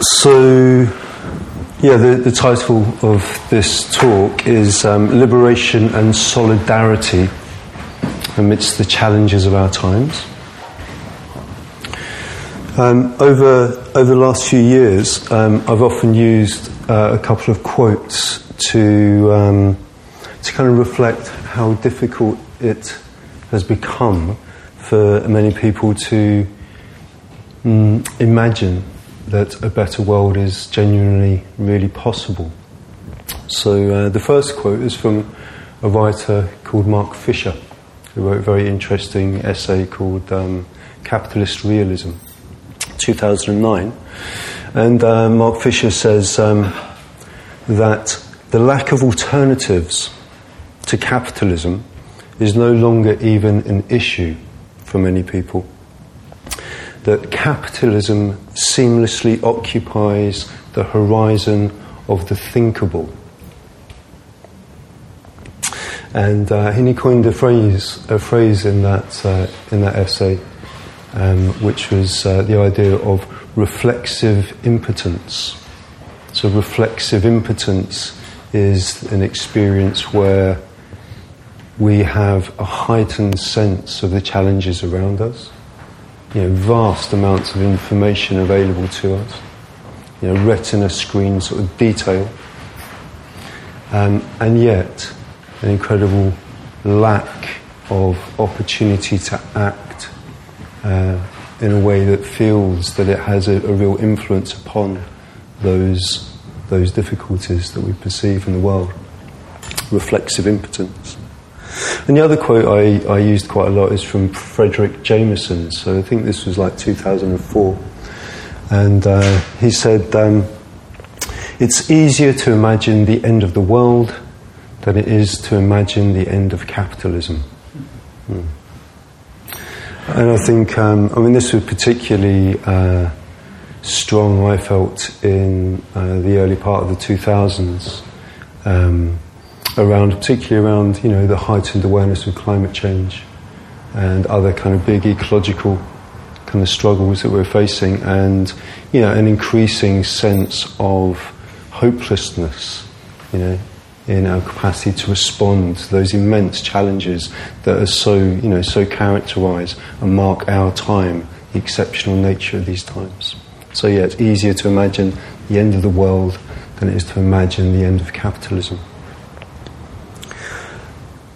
So, yeah, the, the title of this talk is um, Liberation and Solidarity Amidst the Challenges of Our Times. Um, over, over the last few years, um, I've often used uh, a couple of quotes to, um, to kind of reflect how difficult it has become for many people to mm, imagine that a better world is genuinely really possible. So uh, the first quote is from a writer called Mark Fisher, who wrote a very interesting essay called um, Capitalist Realism, 2009. And uh, Mark Fisher says um, that the lack of alternatives to capitalism is no longer even an issue for many people that capitalism seamlessly occupies the horizon of the thinkable. And uh, he coined a phrase, a phrase in that, uh, in that essay, um, which was uh, the idea of reflexive impotence. So, reflexive impotence is an experience where we have a heightened sense of the challenges around us you know, vast amounts of information available to us, you know, retina screen sort of detail, um, and yet an incredible lack of opportunity to act uh, in a way that feels that it has a, a real influence upon those those difficulties that we perceive in the world. Reflexive impotence. And the other quote I, I used quite a lot is from Fredric Jameson. So I think this was like 2004. And uh, he said, um, It's easier to imagine the end of the world than it is to imagine the end of capitalism. Hmm. And I think, um, I mean, this was particularly uh, strong, I felt, in uh, the early part of the 2000s. Um, around, particularly around, you know, the heightened awareness of climate change and other kind of big ecological kind of struggles that we're facing, and you know, an increasing sense of hopelessness, you know, in our capacity to respond to those immense challenges that are so, you know, so characterise and mark our time, the exceptional nature of these times. So yeah, it's easier to imagine the end of the world than it is to imagine the end of capitalism.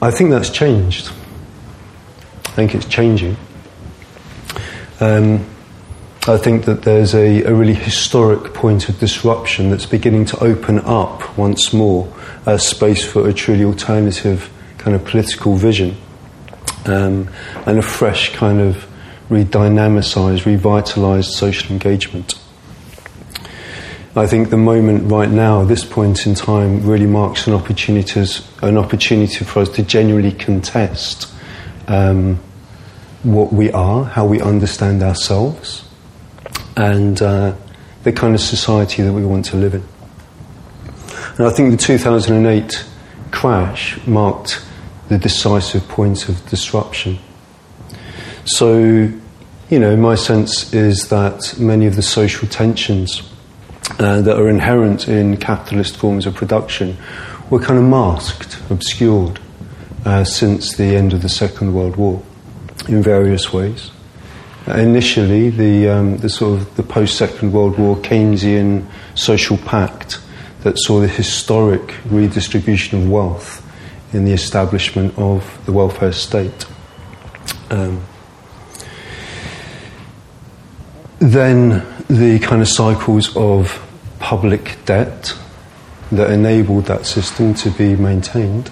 I think that's changed. I think it's changing. Um, I think that there's a, a, really historic point of disruption that's beginning to open up once more a space for a truly alternative kind of political vision um, and a fresh kind of redynamicized, revitalized social engagement. I think the moment right now, this point in time, really marks an opportunity, an opportunity for us to genuinely contest um, what we are, how we understand ourselves, and uh, the kind of society that we want to live in. And I think the 2008 crash marked the decisive point of disruption. So, you know, my sense is that many of the social tensions uh, that are inherent in capitalist forms of production were kind of masked, obscured uh, since the end of the Second World War in various ways. Uh, initially, the, um, the sort of the post Second World War Keynesian social pact that saw the historic redistribution of wealth in the establishment of the welfare state. Um, then the kind of cycles of public debt that enabled that system to be maintained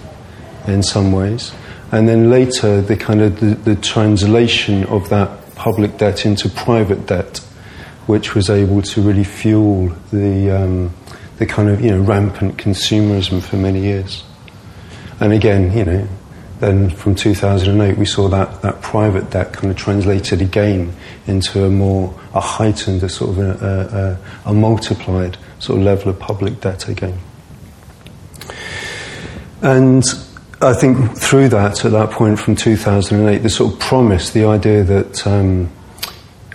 in some ways. And then later, the kind of the, the translation of that public debt into private debt, which was able to really fuel the, um, the kind of you know, rampant consumerism for many years. And again, you know, then from 2008 we saw that, that private debt kind of translated again into a more a heightened, a sort of a, a, a multiplied sort of level of public debt again. And I think through that, at that point from 2008, the sort of promise, the idea that um,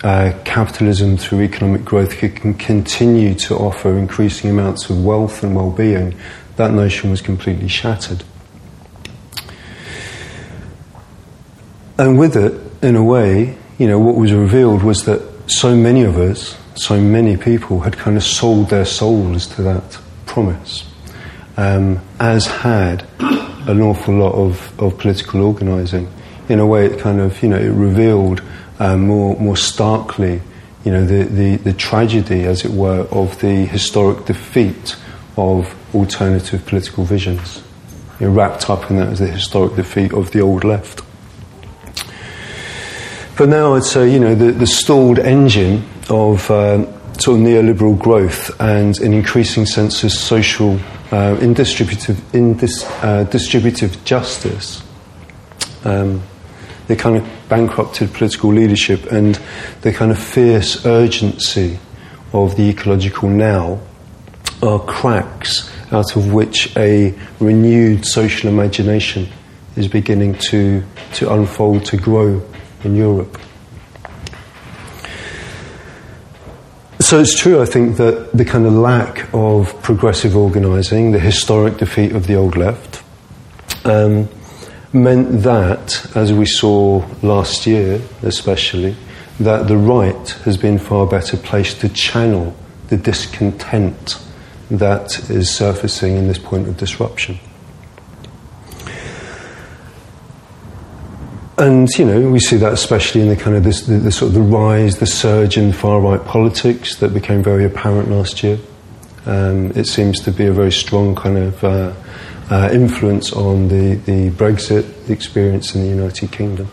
uh, capitalism through economic growth can continue to offer increasing amounts of wealth and well-being, that notion was completely shattered. And with it, in a way, you know, what was revealed was that so many of us, so many people had kind of sold their souls to that promise, um, as had an awful lot of, of political organising. In a way, it kind of, you know, it revealed um, more, more starkly, you know, the, the, the tragedy, as it were, of the historic defeat of alternative political visions. You know, wrapped up in that as the historic defeat of the old left. But now I'd say, you know, the, the stalled engine of uh, sort of neoliberal growth and an increasing sense of social, uh, in distributive, uh, distributive justice, um, the kind of bankrupted political leadership and the kind of fierce urgency of the ecological now are cracks out of which a renewed social imagination is beginning to, to unfold, to grow in Europe. So it's true, I think, that the kind of lack of progressive organising, the historic defeat of the old left, um, meant that, as we saw last year especially, that the right has been far better placed to channel the discontent that is surfacing in this point of disruption. And you know, we see that especially in the kind of this, the, the sort of the rise, the surge in far right politics that became very apparent last year. Um, it seems to be a very strong kind of uh, uh, influence on the, the Brexit experience in the United Kingdom.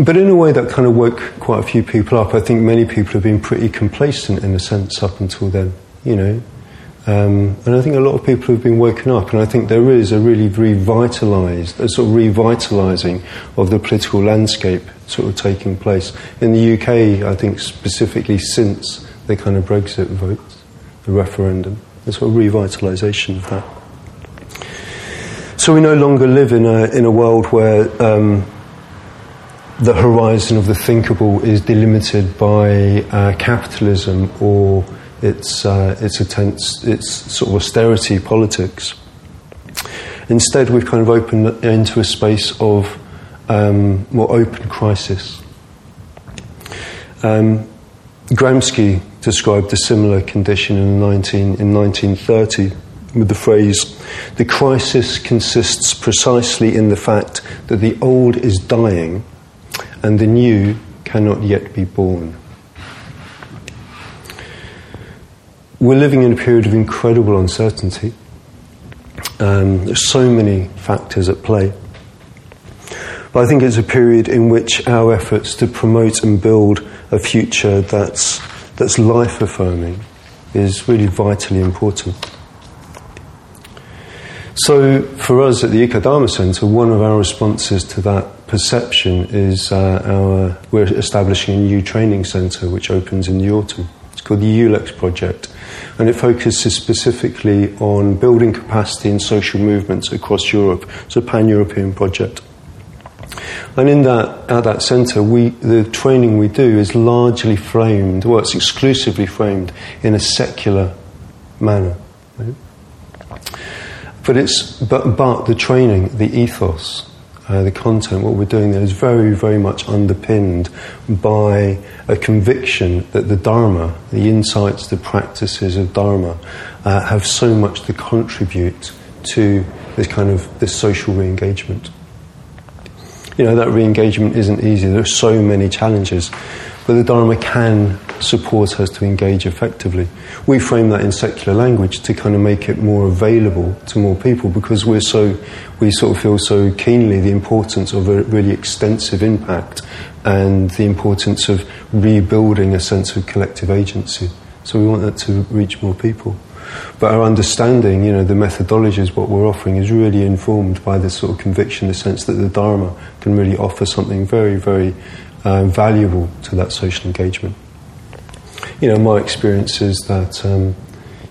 But in a way that kind of woke quite a few people up. I think many people have been pretty complacent in a sense up until then, you know. Um, and I think a lot of people have been woken up, and I think there is a really revitalised, a sort of revitalising of the political landscape sort of taking place. In the UK, I think specifically since the kind of Brexit vote, the referendum, a sort of revitalisation of that. So we no longer live in a, in a world where um, the horizon of the thinkable is delimited by uh, capitalism or its, uh, its, attempts, its sort of austerity politics. Instead, we've kind of opened into a space of um, more open crisis. Um, Gramsci described a similar condition in, 19, in 1930 with the phrase, the crisis consists precisely in the fact that the old is dying and the new cannot yet be born. We're living in a period of incredible uncertainty. Um, there's so many factors at play. But I think it's a period in which our efforts to promote and build a future that's, that's life affirming is really vitally important. So, for us at the Ecodharma Centre, one of our responses to that perception is uh, our, we're establishing a new training centre which opens in the autumn. It's called the ULEX project, and it focuses specifically on building capacity in social movements across Europe. It's a pan European project. And in that, at that centre, we, the training we do is largely framed, well, it's exclusively framed in a secular manner. Right? But, it's, but, but the training, the ethos, uh, the content, what we're doing there is very, very much underpinned by a conviction that the Dharma, the insights, the practices of Dharma, uh, have so much to contribute to this kind of this social re-engagement you know, that re engagement isn't easy. There are so many challenges. But the Dharma can support us to engage effectively. We frame that in secular language to kind of make it more available to more people because we're so, we sort of feel so keenly the importance of a really extensive impact and the importance of rebuilding a sense of collective agency. So we want that to reach more people. But our understanding, you know, the methodologies, what we're offering, is really informed by this sort of conviction, the sense that the Dharma can really offer something very, very uh, valuable to that social engagement. You know, my experience is that, um,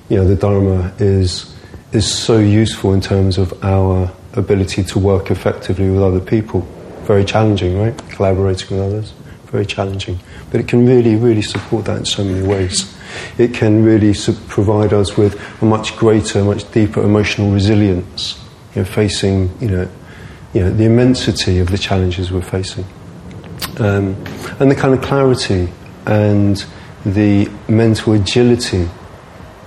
you know, the Dharma is, is so useful in terms of our ability to work effectively with other people. Very challenging, right? Collaborating with others. very challenging. But it can really, really support that in so many ways. It can really provide us with a much greater, much deeper emotional resilience, you know, facing, you know, you know, the immensity of the challenges we're facing. Um, and the kind of clarity and the mental agility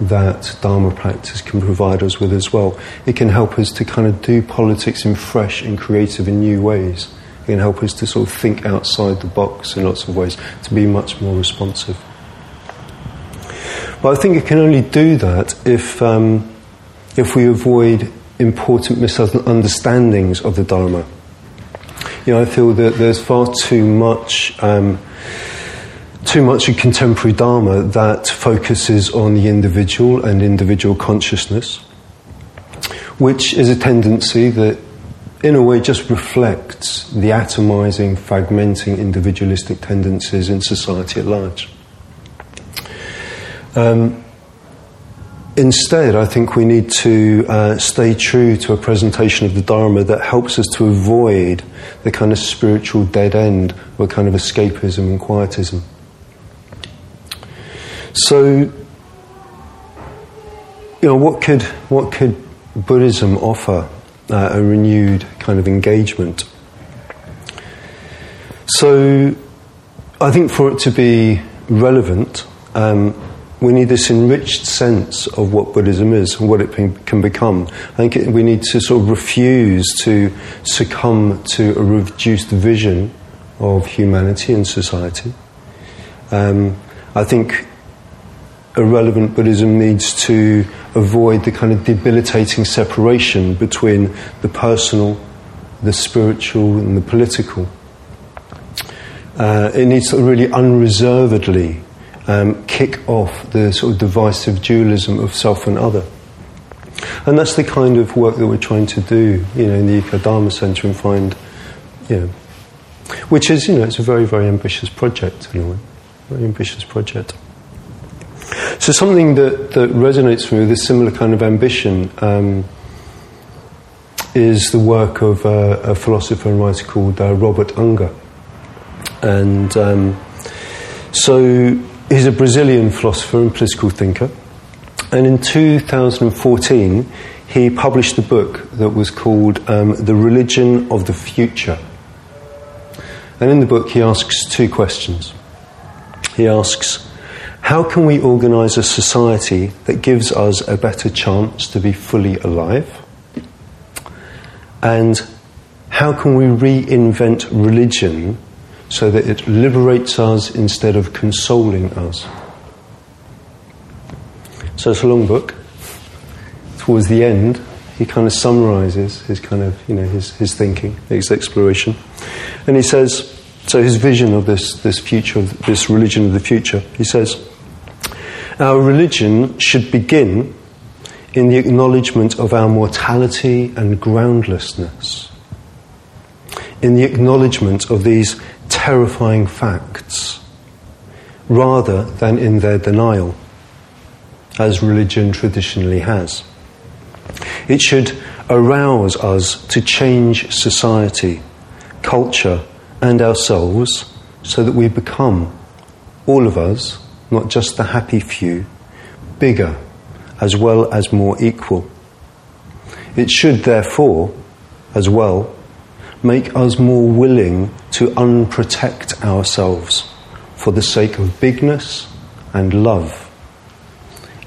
that Dharma practice can provide us with as well. It can help us to kind of do politics in fresh and creative and new ways. It can help us to sort of think outside the box in lots of ways, to be much more responsive. But I think it can only do that if, um, if we avoid important misunderstandings of the Dharma. You know, I feel that there's far too much. Um, too much of contemporary Dharma that focuses on the individual and individual consciousness, which is a tendency that, in a way, just reflects the atomizing, fragmenting, individualistic tendencies in society at large. Um, instead, I think we need to uh, stay true to a presentation of the Dharma that helps us to avoid the kind of spiritual dead end or kind of escapism and quietism. So, you know, what could, what could Buddhism offer uh, a renewed kind of engagement? So, I think for it to be relevant, um, we need this enriched sense of what Buddhism is and what it can become. I think it, we need to sort of refuse to succumb to a reduced vision of humanity and society. Um, I think a relevant Buddhism needs to avoid the kind of debilitating separation between the personal, the spiritual, and the political. Uh, it needs to really unreservedly um, kick off the sort of divisive dualism of self and other. And that's the kind of work that we're trying to do, you know, in the Eco Dharma Centre and find, you know, which is, you know, it's a very, very ambitious project in a way, very ambitious project. So something that, that resonates with a similar kind of ambition um, is the work of uh, a philosopher and writer called uh, Robert Unger. And um, so he's a Brazilian philosopher and political thinker. And in 2014, he published a book that was called um, The Religion of the Future. And in the book, he asks two questions. He asks, how can we organise a society that gives us a better chance to be fully alive? And how can we reinvent religion so that it liberates us instead of consoling us? So it's a long book. Towards the end, he kind of summarizes his kind of, you know, his, his thinking, his exploration. And he says, so his vision of this, this future, this religion of the future, he says, our religion should begin in the acknowledgement of our mortality and groundlessness, in the acknowledgement of these terrifying facts, rather than in their denial, as religion traditionally has. It should arouse us to change society, culture, and ourselves so that we become, all of us, not just the happy few, bigger as well as more equal. It should therefore, as well, make us more willing to unprotect ourselves for the sake of bigness and love.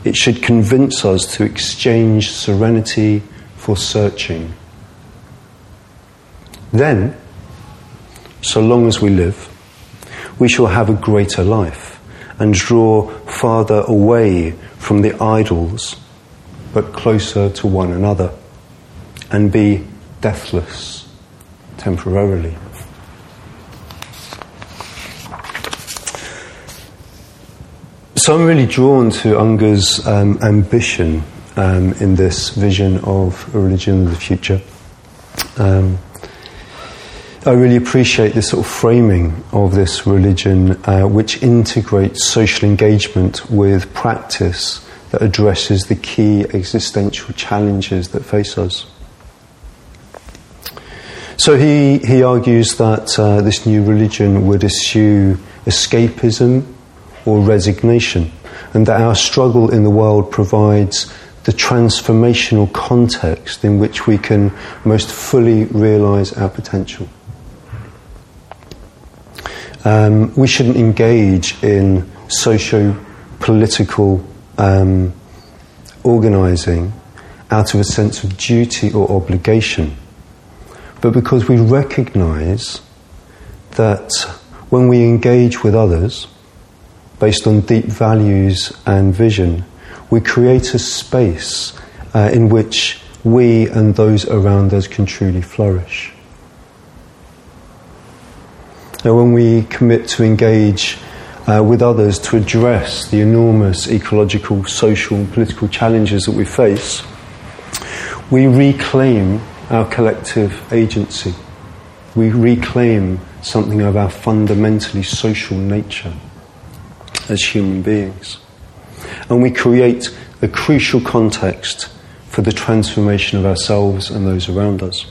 It should convince us to exchange serenity for searching. Then, so long as we live, we shall have a greater life and draw farther away from the idols, but closer to one another, and be deathless temporarily. So I'm really drawn to Unger's um, ambition um, in this vision of a religion of the future. Um, I really appreciate this sort of framing of this religion, uh, which integrates social engagement with practice that addresses the key existential challenges that face us. So he, he argues that uh, this new religion would eschew escapism or resignation, and that our struggle in the world provides the transformational context in which we can most fully realize our potential. Um, we shouldn't engage in socio political um, organizing out of a sense of duty or obligation, but because we recognize that when we engage with others based on deep values and vision, we create a space uh, in which we and those around us can truly flourish. Now, when we commit to engage uh, with others to address the enormous ecological, social, and political challenges that we face, we reclaim our collective agency. We reclaim something of our fundamentally social nature as human beings and we create a crucial context for the transformation of ourselves and those around us.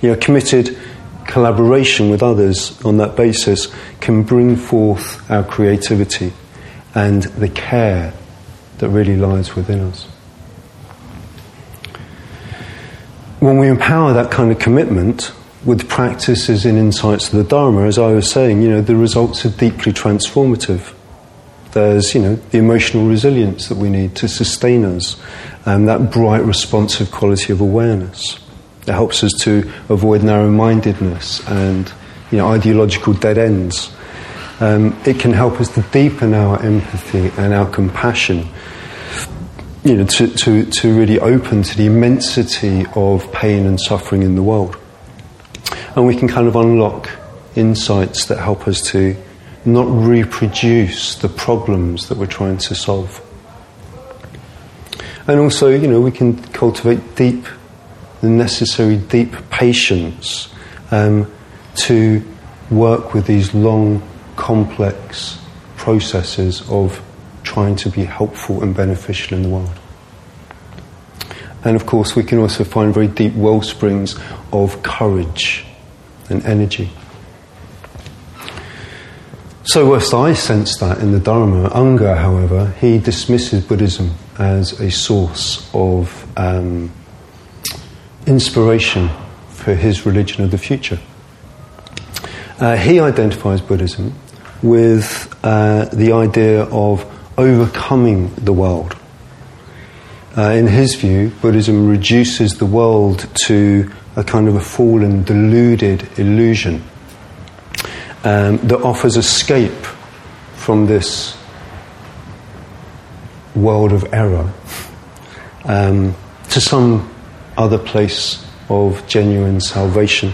You know, committed collaboration with others on that basis can bring forth our creativity and the care that really lies within us. When we empower that kind of commitment with practices and insights of the Dharma, as I was saying, you know, the results are deeply transformative. There's, you know, the emotional resilience that we need to sustain us, and that bright, responsive quality of awareness. It helps us to avoid narrow-mindedness and, you know, ideological dead ends. Um, it can help us to deepen our empathy and our compassion, you know, to, to, to really open to the immensity of pain and suffering in the world. And we can kind of unlock insights that help us to not reproduce the problems that we're trying to solve. And also, you know, we can cultivate deep, the necessary deep patience um, to work with these long, complex processes of trying to be helpful and beneficial in the world. And of course, we can also find very deep well springs of courage and energy. So, whilst I sense that in the Dharma, Unger, however, he dismisses Buddhism as a source of um, inspiration for his religion of the future. Uh, he identifies Buddhism with uh, the idea of overcoming the world. Uh, in his view, Buddhism reduces the world to a kind of a fallen, deluded illusion um, that offers escape from this world of error um, to some other place of genuine salvation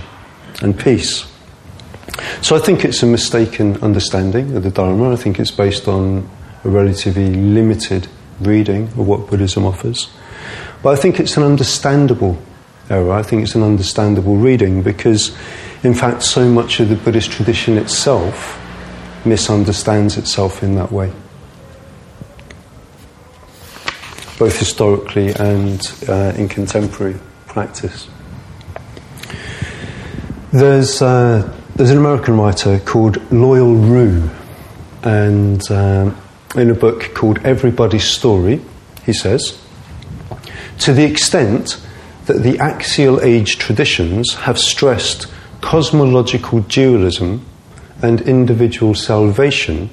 and peace. So I think it's a mistaken understanding of the Dharma. I think it's based on a relatively limited reading of what Buddhism offers. But I think it's an understandable error. I think it's an understandable reading because in fact, so much of the Buddhist tradition itself misunderstands itself in that way, both historically and uh, in contemporary practice. There's, uh, there's an American writer called Loyal Rue, and um, in a book called Everybody's Story, he says, to the extent that the axial age traditions have stressed cosmological dualism and individual salvation,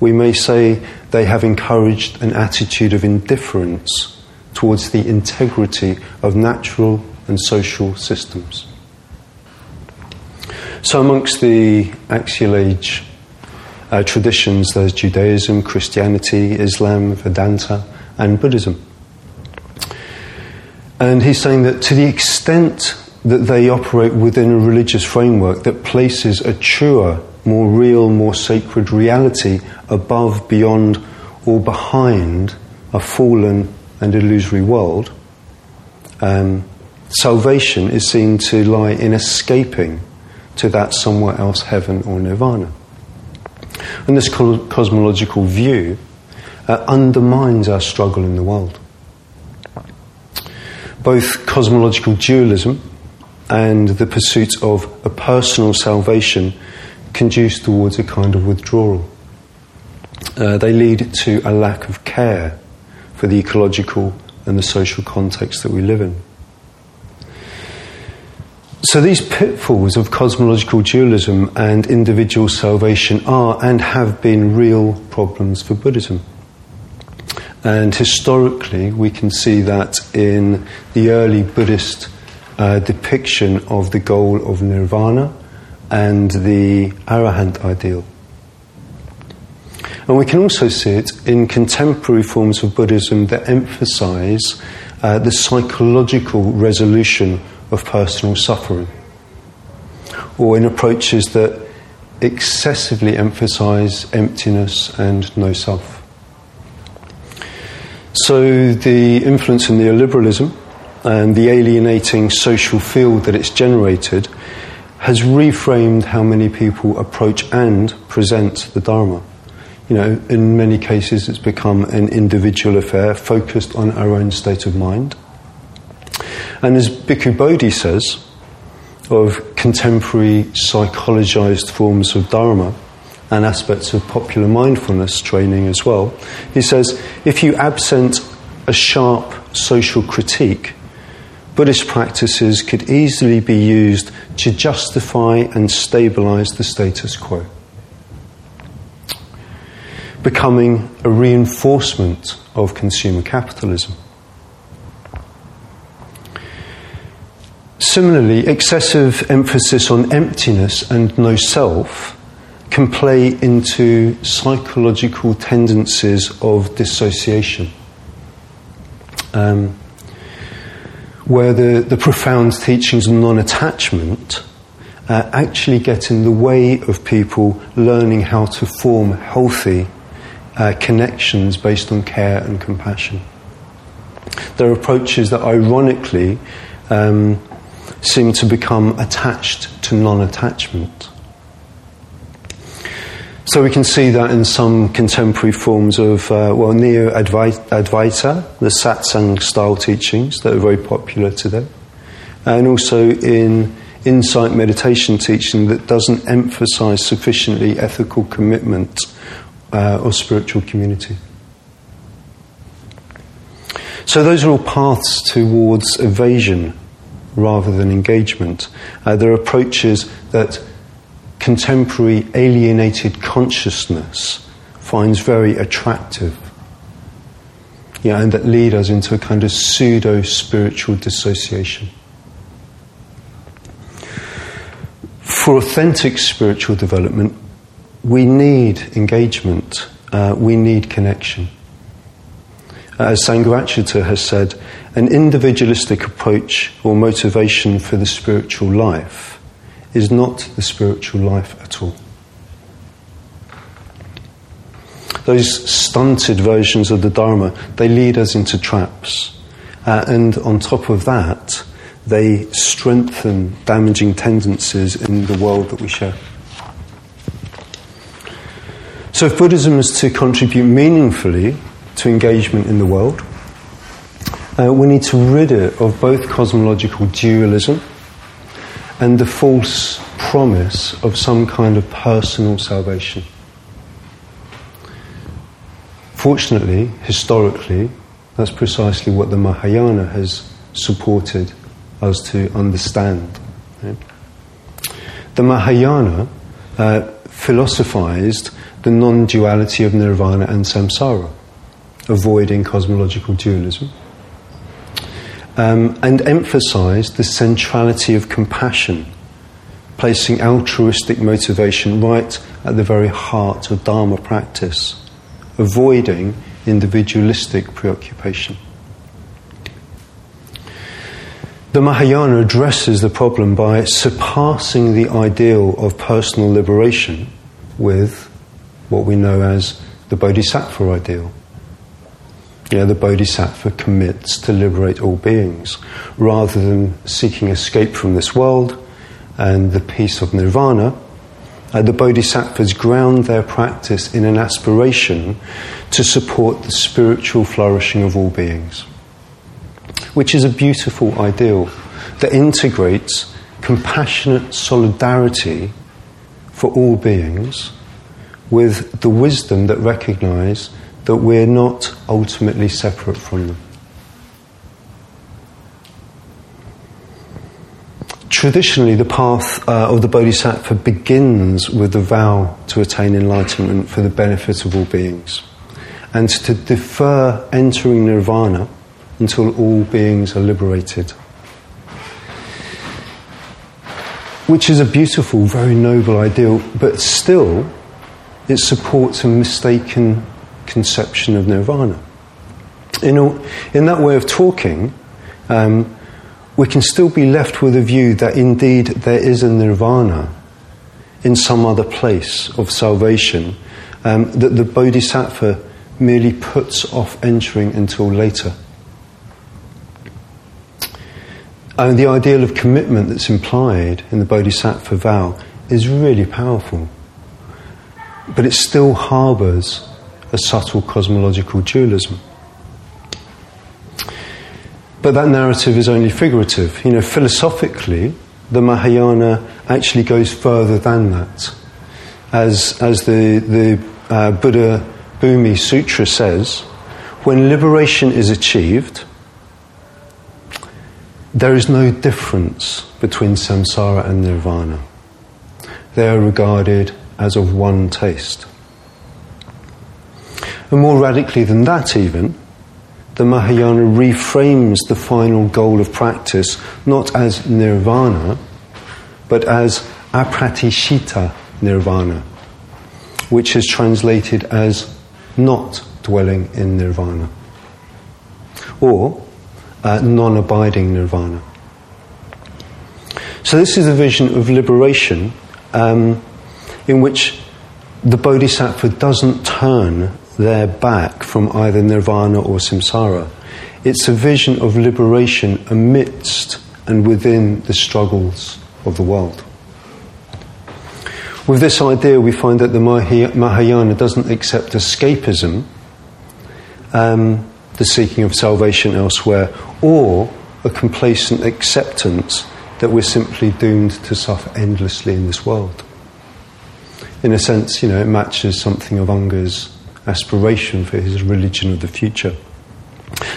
we may say they have encouraged an attitude of indifference towards the integrity of natural and social systems. So, amongst the axial age uh, traditions, there's Judaism, Christianity, Islam, Vedanta, and Buddhism. And he's saying that to the extent that they operate within a religious framework that places a truer, more real, more sacred reality above, beyond, or behind a fallen and illusory world. Um, salvation is seen to lie in escaping to that somewhere else, heaven or nirvana. And this cosmological view uh, undermines our struggle in the world. Both cosmological dualism and the pursuit of a personal salvation conduce towards a kind of withdrawal. Uh, they lead to a lack of care for the ecological and the social context that we live in. So, these pitfalls of cosmological dualism and individual salvation are and have been real problems for Buddhism. And historically, we can see that in the early Buddhist uh, depiction of the goal of nirvana and the arahant ideal. And we can also see it in contemporary forms of Buddhism that emphasize uh, the psychological resolution of personal suffering, or in approaches that excessively emphasize emptiness and no self. So, the influence of neoliberalism and the alienating social field that it's generated has reframed how many people approach and present the Dharma. You know, in many cases, it's become an individual affair focused on our own state of mind. And as Bhikkhu Bodhi says, of contemporary psychologized forms of Dharma, and aspects of popular mindfulness training as well. He says if you absent a sharp social critique, Buddhist practices could easily be used to justify and stabilize the status quo, becoming a reinforcement of consumer capitalism. Similarly, excessive emphasis on emptiness and no self can play into psychological tendencies of dissociation. Um, where the, the profound teachings of non attachment uh, actually get in the way of people learning how to form healthy uh, connections based on care and compassion. There are approaches that ironically um, seem to become attached to non attachment. So we can see that in some contemporary forms of, uh, well, Neo Advaita, the satsang style teachings that are very popular today, and also in insight meditation teaching that doesn't emphasize sufficiently ethical commitment uh, or spiritual community. So those are all paths towards evasion rather than engagement. Uh, there are approaches that contemporary alienated consciousness finds very attractive. Yeah, and that lead us into a kind of pseudo spiritual dissociation. For authentic spiritual development, we need engagement, uh, we need connection. As Sangharakshita has said, an individualistic approach or motivation for the spiritual life is not the spiritual life at all. Those stunted versions of the Dharma, they lead us into traps. Uh, and on top of that, they strengthen damaging tendencies in the world that we share. So, if Buddhism is to contribute meaningfully to engagement in the world, uh, we need to rid it of both cosmological dualism and the false promise of some kind of personal salvation. Fortunately, historically, that's precisely what the Mahayana has supported us to understand. The Mahayana uh, philosophized the non duality of nirvana and samsara, avoiding cosmological dualism um, and emphasized the centrality of compassion, placing altruistic motivation right at the very heart of Dharma practice, avoiding individualistic preoccupation. The Mahayana addresses the problem by surpassing the ideal of personal liberation with what we know as the Bodhisattva ideal. You know, the Bodhisattva commits to liberate all beings rather than seeking escape from this world and the peace of nirvana. Uh, the Bodhisattvas ground their practice in an aspiration to support the spiritual flourishing of all beings, which is a beautiful ideal that integrates compassionate solidarity for all beings with the wisdom that recognize that we're not ultimately separate from them. Traditionally, the path uh, of the Bodhisattva begins with the vow to attain enlightenment for the benefit of all beings and to defer entering nirvana until all beings are liberated. Which is a beautiful, very noble ideal, but still it supports a mistaken conception of nirvana. In, a, in that way of talking, um, we can still be left with a view that indeed there is a nirvana in some other place of salvation um, that the bodhisattva merely puts off entering until later. And the ideal of commitment that's implied in the Bodhisattva vow is really powerful. But it still harbours a subtle cosmological dualism. But that narrative is only figurative. You know, philosophically, the Mahayana actually goes further than that. As, as the, the uh, Buddha Bhumi Sutra says, when liberation is achieved, there is no difference between samsara and nirvana. They are regarded as of one taste. And more radically than that, even, the Mahayana reframes the final goal of practice not as nirvana, but as apratishthita nirvana, which is translated as not dwelling in nirvana. Or uh, non abiding nirvana. So, this is a vision of liberation um, in which the bodhisattva doesn't turn their back from either nirvana or samsara. It's a vision of liberation amidst and within the struggles of the world. With this idea, we find that the Mahayana doesn't accept escapism, um, the seeking of salvation elsewhere, or a complacent acceptance that we're simply doomed to suffer endlessly in this world. In a sense, you know, it matches something of Unger's aspiration for his religion of the future.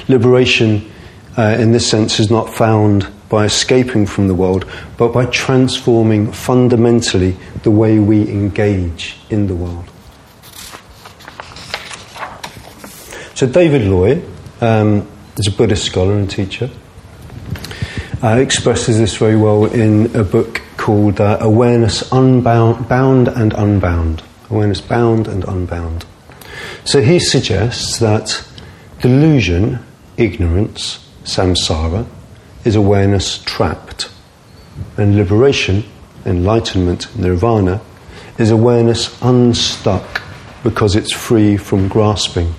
Liberation, uh, in this sense, is not found by escaping from the world, but by transforming fundamentally the way we engage in the world. So, David Loy um, is a Buddhist scholar and teacher. Uh, expresses this very well in a book called uh, Awareness Unbound, Bound and Unbound. Awareness Bound and Unbound. So he suggests that delusion, ignorance, samsara, is awareness trapped. And liberation, enlightenment, nirvana, is awareness unstuck because it's free from grasping.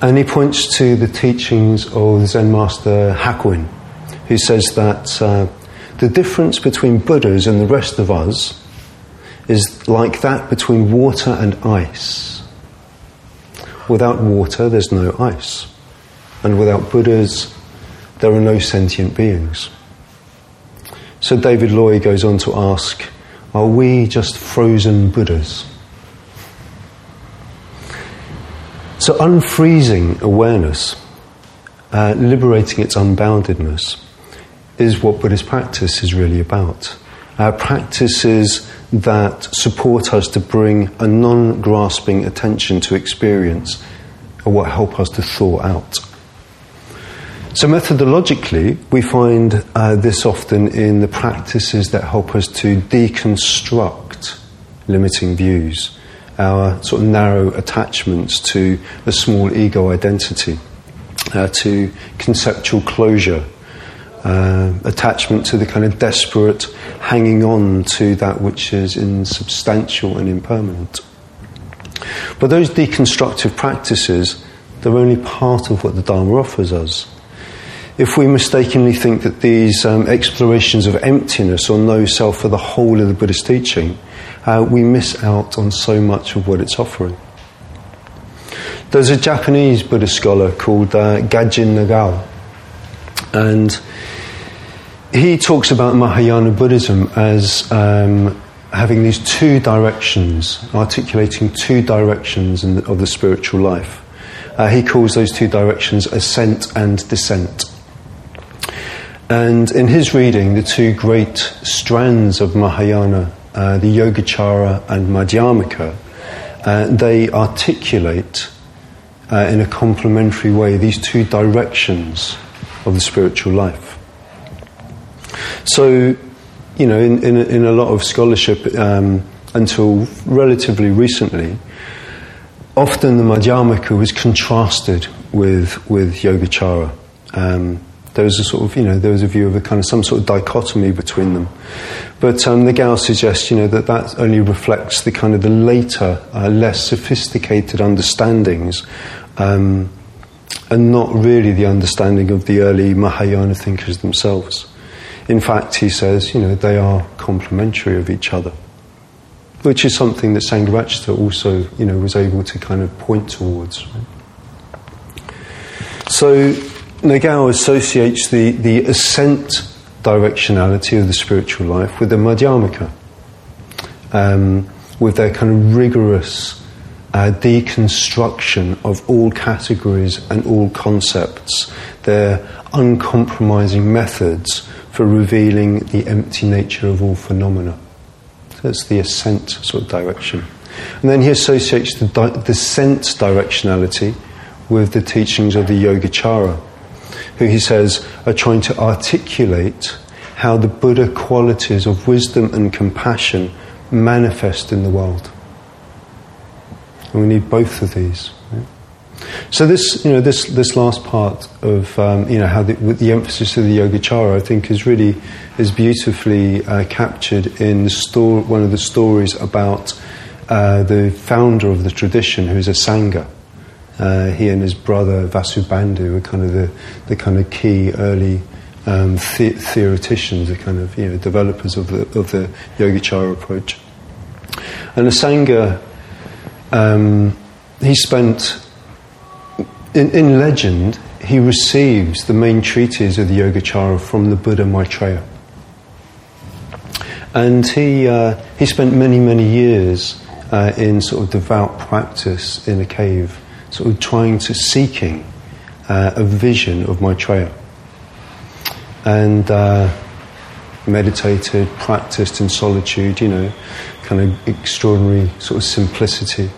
And he points to the teachings of Zen master Hakuin, who says that uh, the difference between Buddhas and the rest of us is like that between water and ice. Without water, there's no ice. And without Buddhas, there are no sentient beings. So David Loy goes on to ask Are we just frozen Buddhas? So, unfreezing awareness, uh, liberating its unboundedness, is what Buddhist practice is really about. Our practices that support us to bring a non grasping attention to experience are what help us to thaw out. So, methodologically, we find uh, this often in the practices that help us to deconstruct limiting views, our sort of narrow attachments to a small ego identity, uh, to conceptual closure, uh, attachment to the kind of desperate hanging on to that which is insubstantial and impermanent. But those deconstructive practices, they're only part of what the Dharma offers us if we mistakenly think that these um, explorations of emptiness or no self are the whole of the Buddhist teaching, uh, we miss out on so much of what it's offering. There's a Japanese Buddhist scholar called uh, Gajin Nagao, and he talks about Mahayana Buddhism as um, having these two directions, articulating two directions the, of the spiritual life. Uh, he calls those two directions ascent and descent. And in his reading, the two great strands of Mahayana, uh, the Yogacara and Madhyamaka, uh, they articulate uh, in a complementary way these two directions of the spiritual life. So, you know, in, in, in a lot of scholarship um, until relatively recently, often the Madhyamaka was contrasted with, with Yogacara. Um, there was a sort of, you know, there was a view of a kind of some sort of dichotomy between them. But um, Nagao suggests, you know, that that only reflects the kind of the later, uh, less sophisticated understandings, um, and not really the understanding of the early Mahayana thinkers themselves. In fact, he says, you know, they are complementary of each other, which is something that Sangharakshita also, you know, was able to kind of point towards. Right? So Nagao associates the, the ascent directionality of the spiritual life with the Madhyamaka, um, with their kind of rigorous uh, deconstruction of all categories and all concepts, their uncompromising methods for revealing the empty nature of all phenomena. So that's the ascent sort of direction. And then he associates the di- descent directionality with the teachings of the Yogacara who he says are trying to articulate how the Buddha qualities of wisdom and compassion manifest in the world. And we need both of these. So this, you know, this, this last part of, um, you know, how the, the, emphasis of the Yogacara, I think, is really is beautifully uh, captured in the story, one of the stories about uh, the founder of the tradition, who is Asanga. Uh, he and his brother Vasubandhu were kind of the, the kind of key early um, the- theoreticians, the kind of you know developers of the of the Yogacara approach. And Asanga, um, he spent in, in legend. He receives the main treatise of the Yogacara from the Buddha Maitreya, and he uh, he spent many many years uh, in sort of devout practice in a cave sort of trying to seeking uh, a vision of Maitreya. And uh, meditated, practiced in solitude, you know, kind of extraordinary sort of simplicity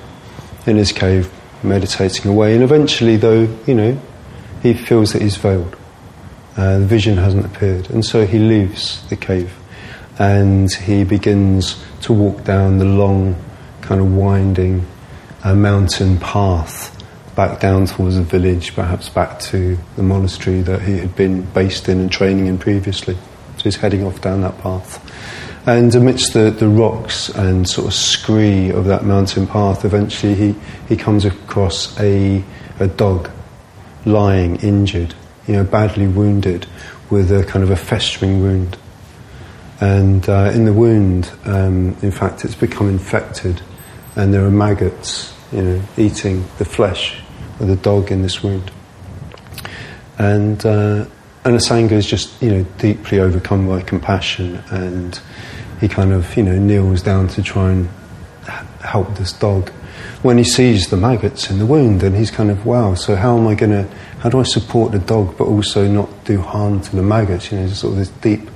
in his cave, meditating away. And eventually, though, you know, he feels that he's veiled. Uh, the vision hasn't appeared. And so he leaves the cave and he begins to walk down the long, kind of winding uh, mountain path back down towards the village, perhaps back to the monastery that he had been based in and training in previously. So he's heading off down that path. And amidst the, the rocks and sort of scree of that mountain path, eventually he, he comes across a, a dog lying injured, you know, badly wounded with a kind of a festering wound. And uh, in the wound, um, in fact, it's become infected, and there are maggots, you know, eating the flesh of the dog in this wound. And uh, and is just you know deeply overcome by compassion, and he kind of you know kneels down to try and help this dog. When he sees the maggots in the wound, and he's kind of wow. So how am I going to? How do I support the dog, but also not do harm to the maggots? You know, sort of this deep,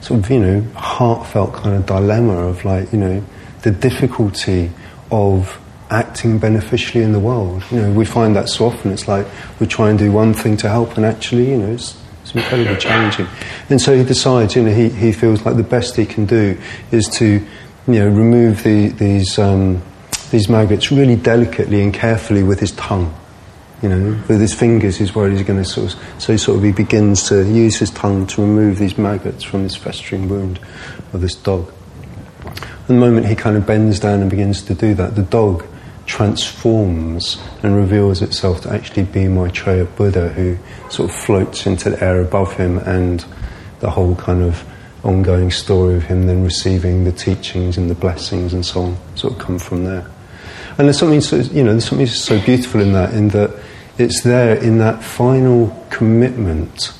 sort of you know heartfelt kind of dilemma of like you know the difficulty of acting beneficially in the world. You know, we find that so often. It's like we try and do one thing to help, and actually, you know, it's, it's incredibly challenging. And so he decides, you know, he, he feels like the best he can do is to, you know, remove the, these um, these maggots really delicately and carefully with his tongue. You know, with his fingers is where he's going to sort of. So he sort of he begins to use his tongue to remove these maggots from this festering wound of this dog. And the moment he kind of bends down and begins to do that, the dog transforms and reveals itself to actually be Maitreya Buddha, who sort of floats into the air above him, and the whole kind of ongoing story of him then receiving the teachings and the blessings and so on sort of come from there. And there's something, so, you know, there's something so beautiful in that, in that it's there in that final commitment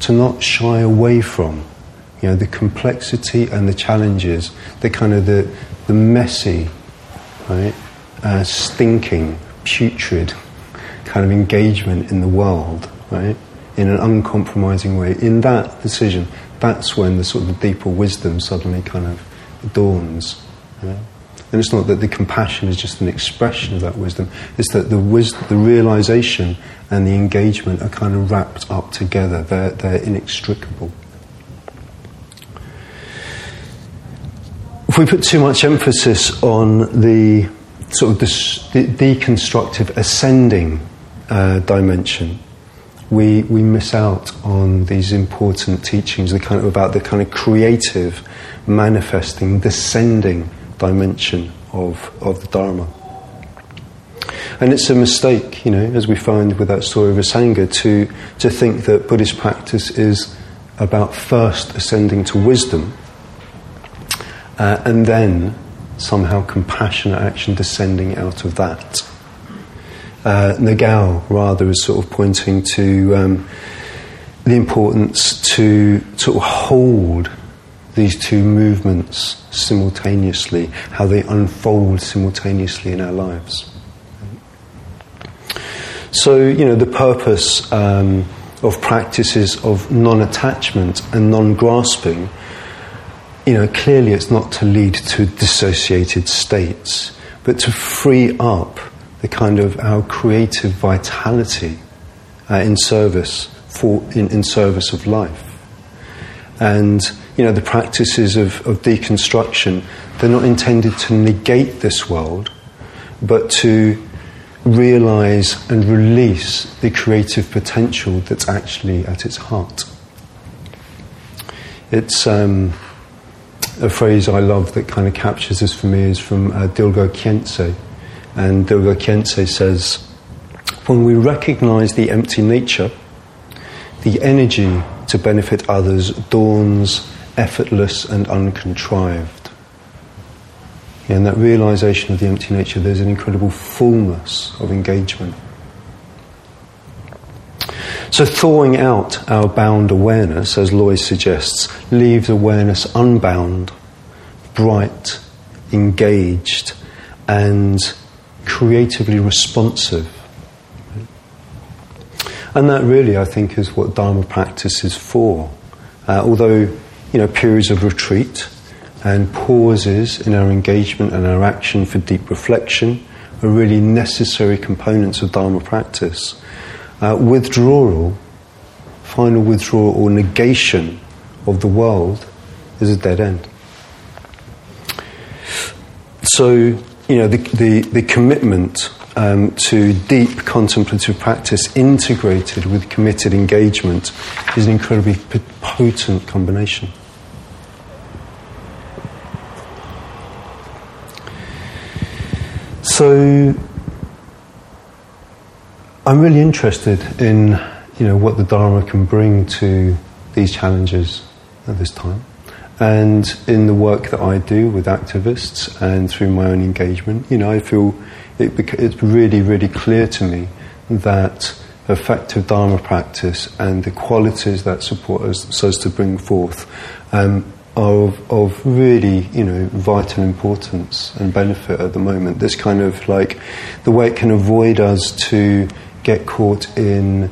to not shy away from You know, the complexity and the challenges, the kind of the, the messy, right, uh, stinking, putrid kind of engagement in the world, right, in an uncompromising way. In that decision, that's when the sort of deeper wisdom suddenly kind of dawns. And it's not that the compassion is just an expression of that wisdom, it's that the, wis- the realization and the engagement are kind of wrapped up together, they're, they're inextricable. If we put too much emphasis on the sort of the, the deconstructive ascending uh, dimension, we, we miss out on these important teachings the kind of, about the kind of creative, manifesting, descending dimension of, of the Dharma. And it's a mistake, you know, as we find with that story of Asanga, to, to think that Buddhist practice is about first ascending to wisdom uh, and then somehow compassionate action descending out of that. Uh, Nagao rather is sort of pointing to um, the importance to sort of hold these two movements simultaneously, how they unfold simultaneously in our lives. So, you know, the purpose um, of practices of non attachment and non grasping, you know, clearly it's not to lead to dissociated states, but to free up the kind of our creative vitality uh, in service for in, in service of life. And you know, the practices of, of deconstruction, they're not intended to negate this world, but to realize and release the creative potential that's actually at its heart. It's um, a phrase I love that kind of captures this for me is from uh, Dilgo Khyentse. And Dilgo Khyentse says, when we recognize the empty nature, the energy to benefit others dawns effortless and uncontrived. And that realization of the empty nature, there's an incredible fullness of engagement. So, thawing out our bound awareness, as Loy suggests, leaves awareness unbound, bright, engaged, and creatively responsive. And that really, I think, is what Dharma practice is for. Uh, although, you know, periods of retreat and pauses in our engagement and our action for deep reflection are really necessary components of Dharma practice. Uh, withdrawal, final withdrawal or negation of the world is a dead end. So, you know, the, the, the commitment um, to deep contemplative practice integrated with committed engagement is an incredibly potent combination. So I'm really interested in you know what the Dharma can bring to these challenges at this time. And in the work that I do with activists and through my own engagement, you know, I feel it it's really, really clear to me that effective Dharma practice and the qualities that support us so as to bring forth um, are of, of, really, you know, vital importance and benefit at the moment. This kind of like the way it can avoid us to get caught in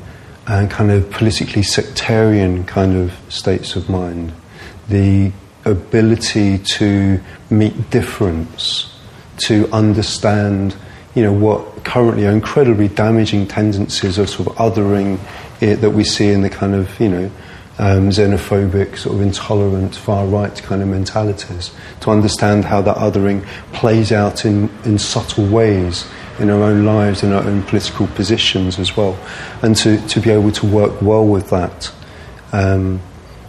uh, kind of politically sectarian kind of states of mind. The ability to meet difference, to understand you know, what currently are incredibly damaging tendencies of sort of othering it that we see in the kind of, you know, um, xenophobic, sort of intolerant, far right kind of mentalities. To understand how that othering plays out in, in subtle ways in our own lives, in our own political positions as well, and to, to be able to work well with that. Um,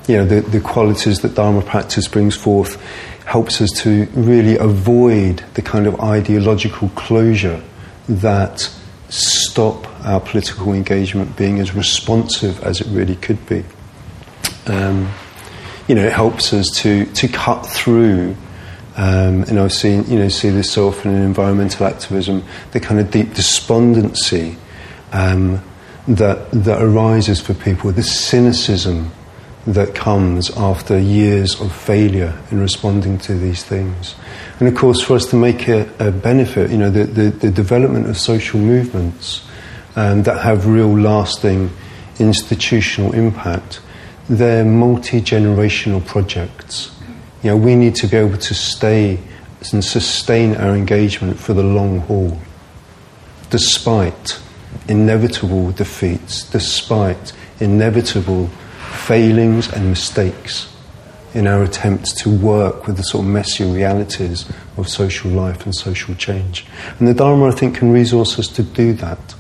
you know, the, the qualities that Dharma practice brings forth helps us to really avoid the kind of ideological closure that stop our political engagement being as responsive as it really could be. Um, you know, it helps us to, to cut through, um, and I've seen, you know, see this often in environmental activism, the kind of deep despondency um, that, that arises for people, the cynicism that comes after years of failure in responding to these things. And of course, for us to make a, a benefit, you know, the, the, the, development of social movements um, that have real lasting institutional impact, they're multi generational projects. You know, we need to be able to stay and sustain our engagement for the long haul, despite inevitable defeats, despite inevitable failings and mistakes in our attempts to work with the sort of messy realities of social life and social change. And the Dharma, I think, can resource us to do that.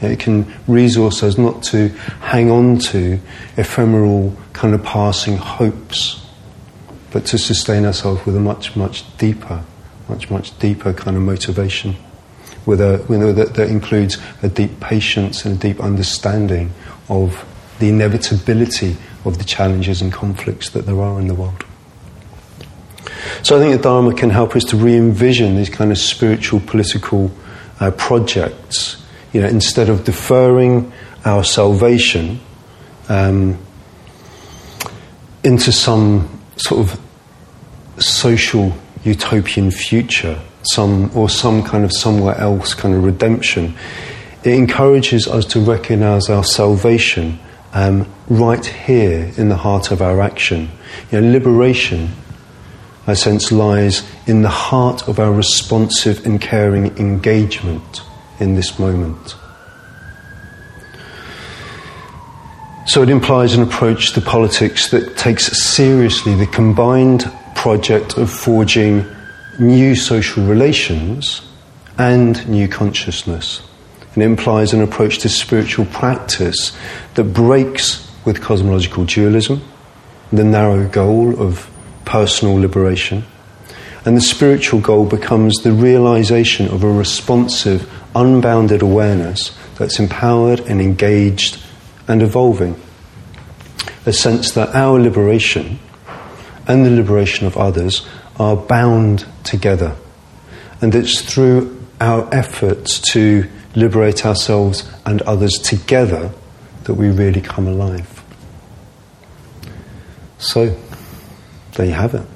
It can resource us not to hang on to ephemeral, kind of passing hopes, but to sustain ourselves with a much, much deeper, much, much deeper kind of motivation, with a, you know, that, that includes a deep patience and a deep understanding of the inevitability of the challenges and conflicts that there are in the world. So I think the Dharma can help us to re envision these kind of spiritual, political uh, projects. You know, instead of deferring our salvation um, into some sort of social utopian future, some or some kind of somewhere else kind of redemption, it encourages us to recognize our salvation um, right here in the heart of our action. You know, liberation, I sense, lies in the heart of our responsive and caring engagement in this moment. So it implies an approach to politics that takes seriously the combined project of forging new social relations and new consciousness. And it implies an approach to spiritual practice that breaks with cosmological dualism, the narrow goal of personal liberation, and the spiritual goal becomes the realization of a responsive, unbounded awareness that's empowered and engaged and evolving. A sense that our liberation and the liberation of others are bound together. And it's through our efforts to liberate ourselves and others together that we really come alive. So, there you have it.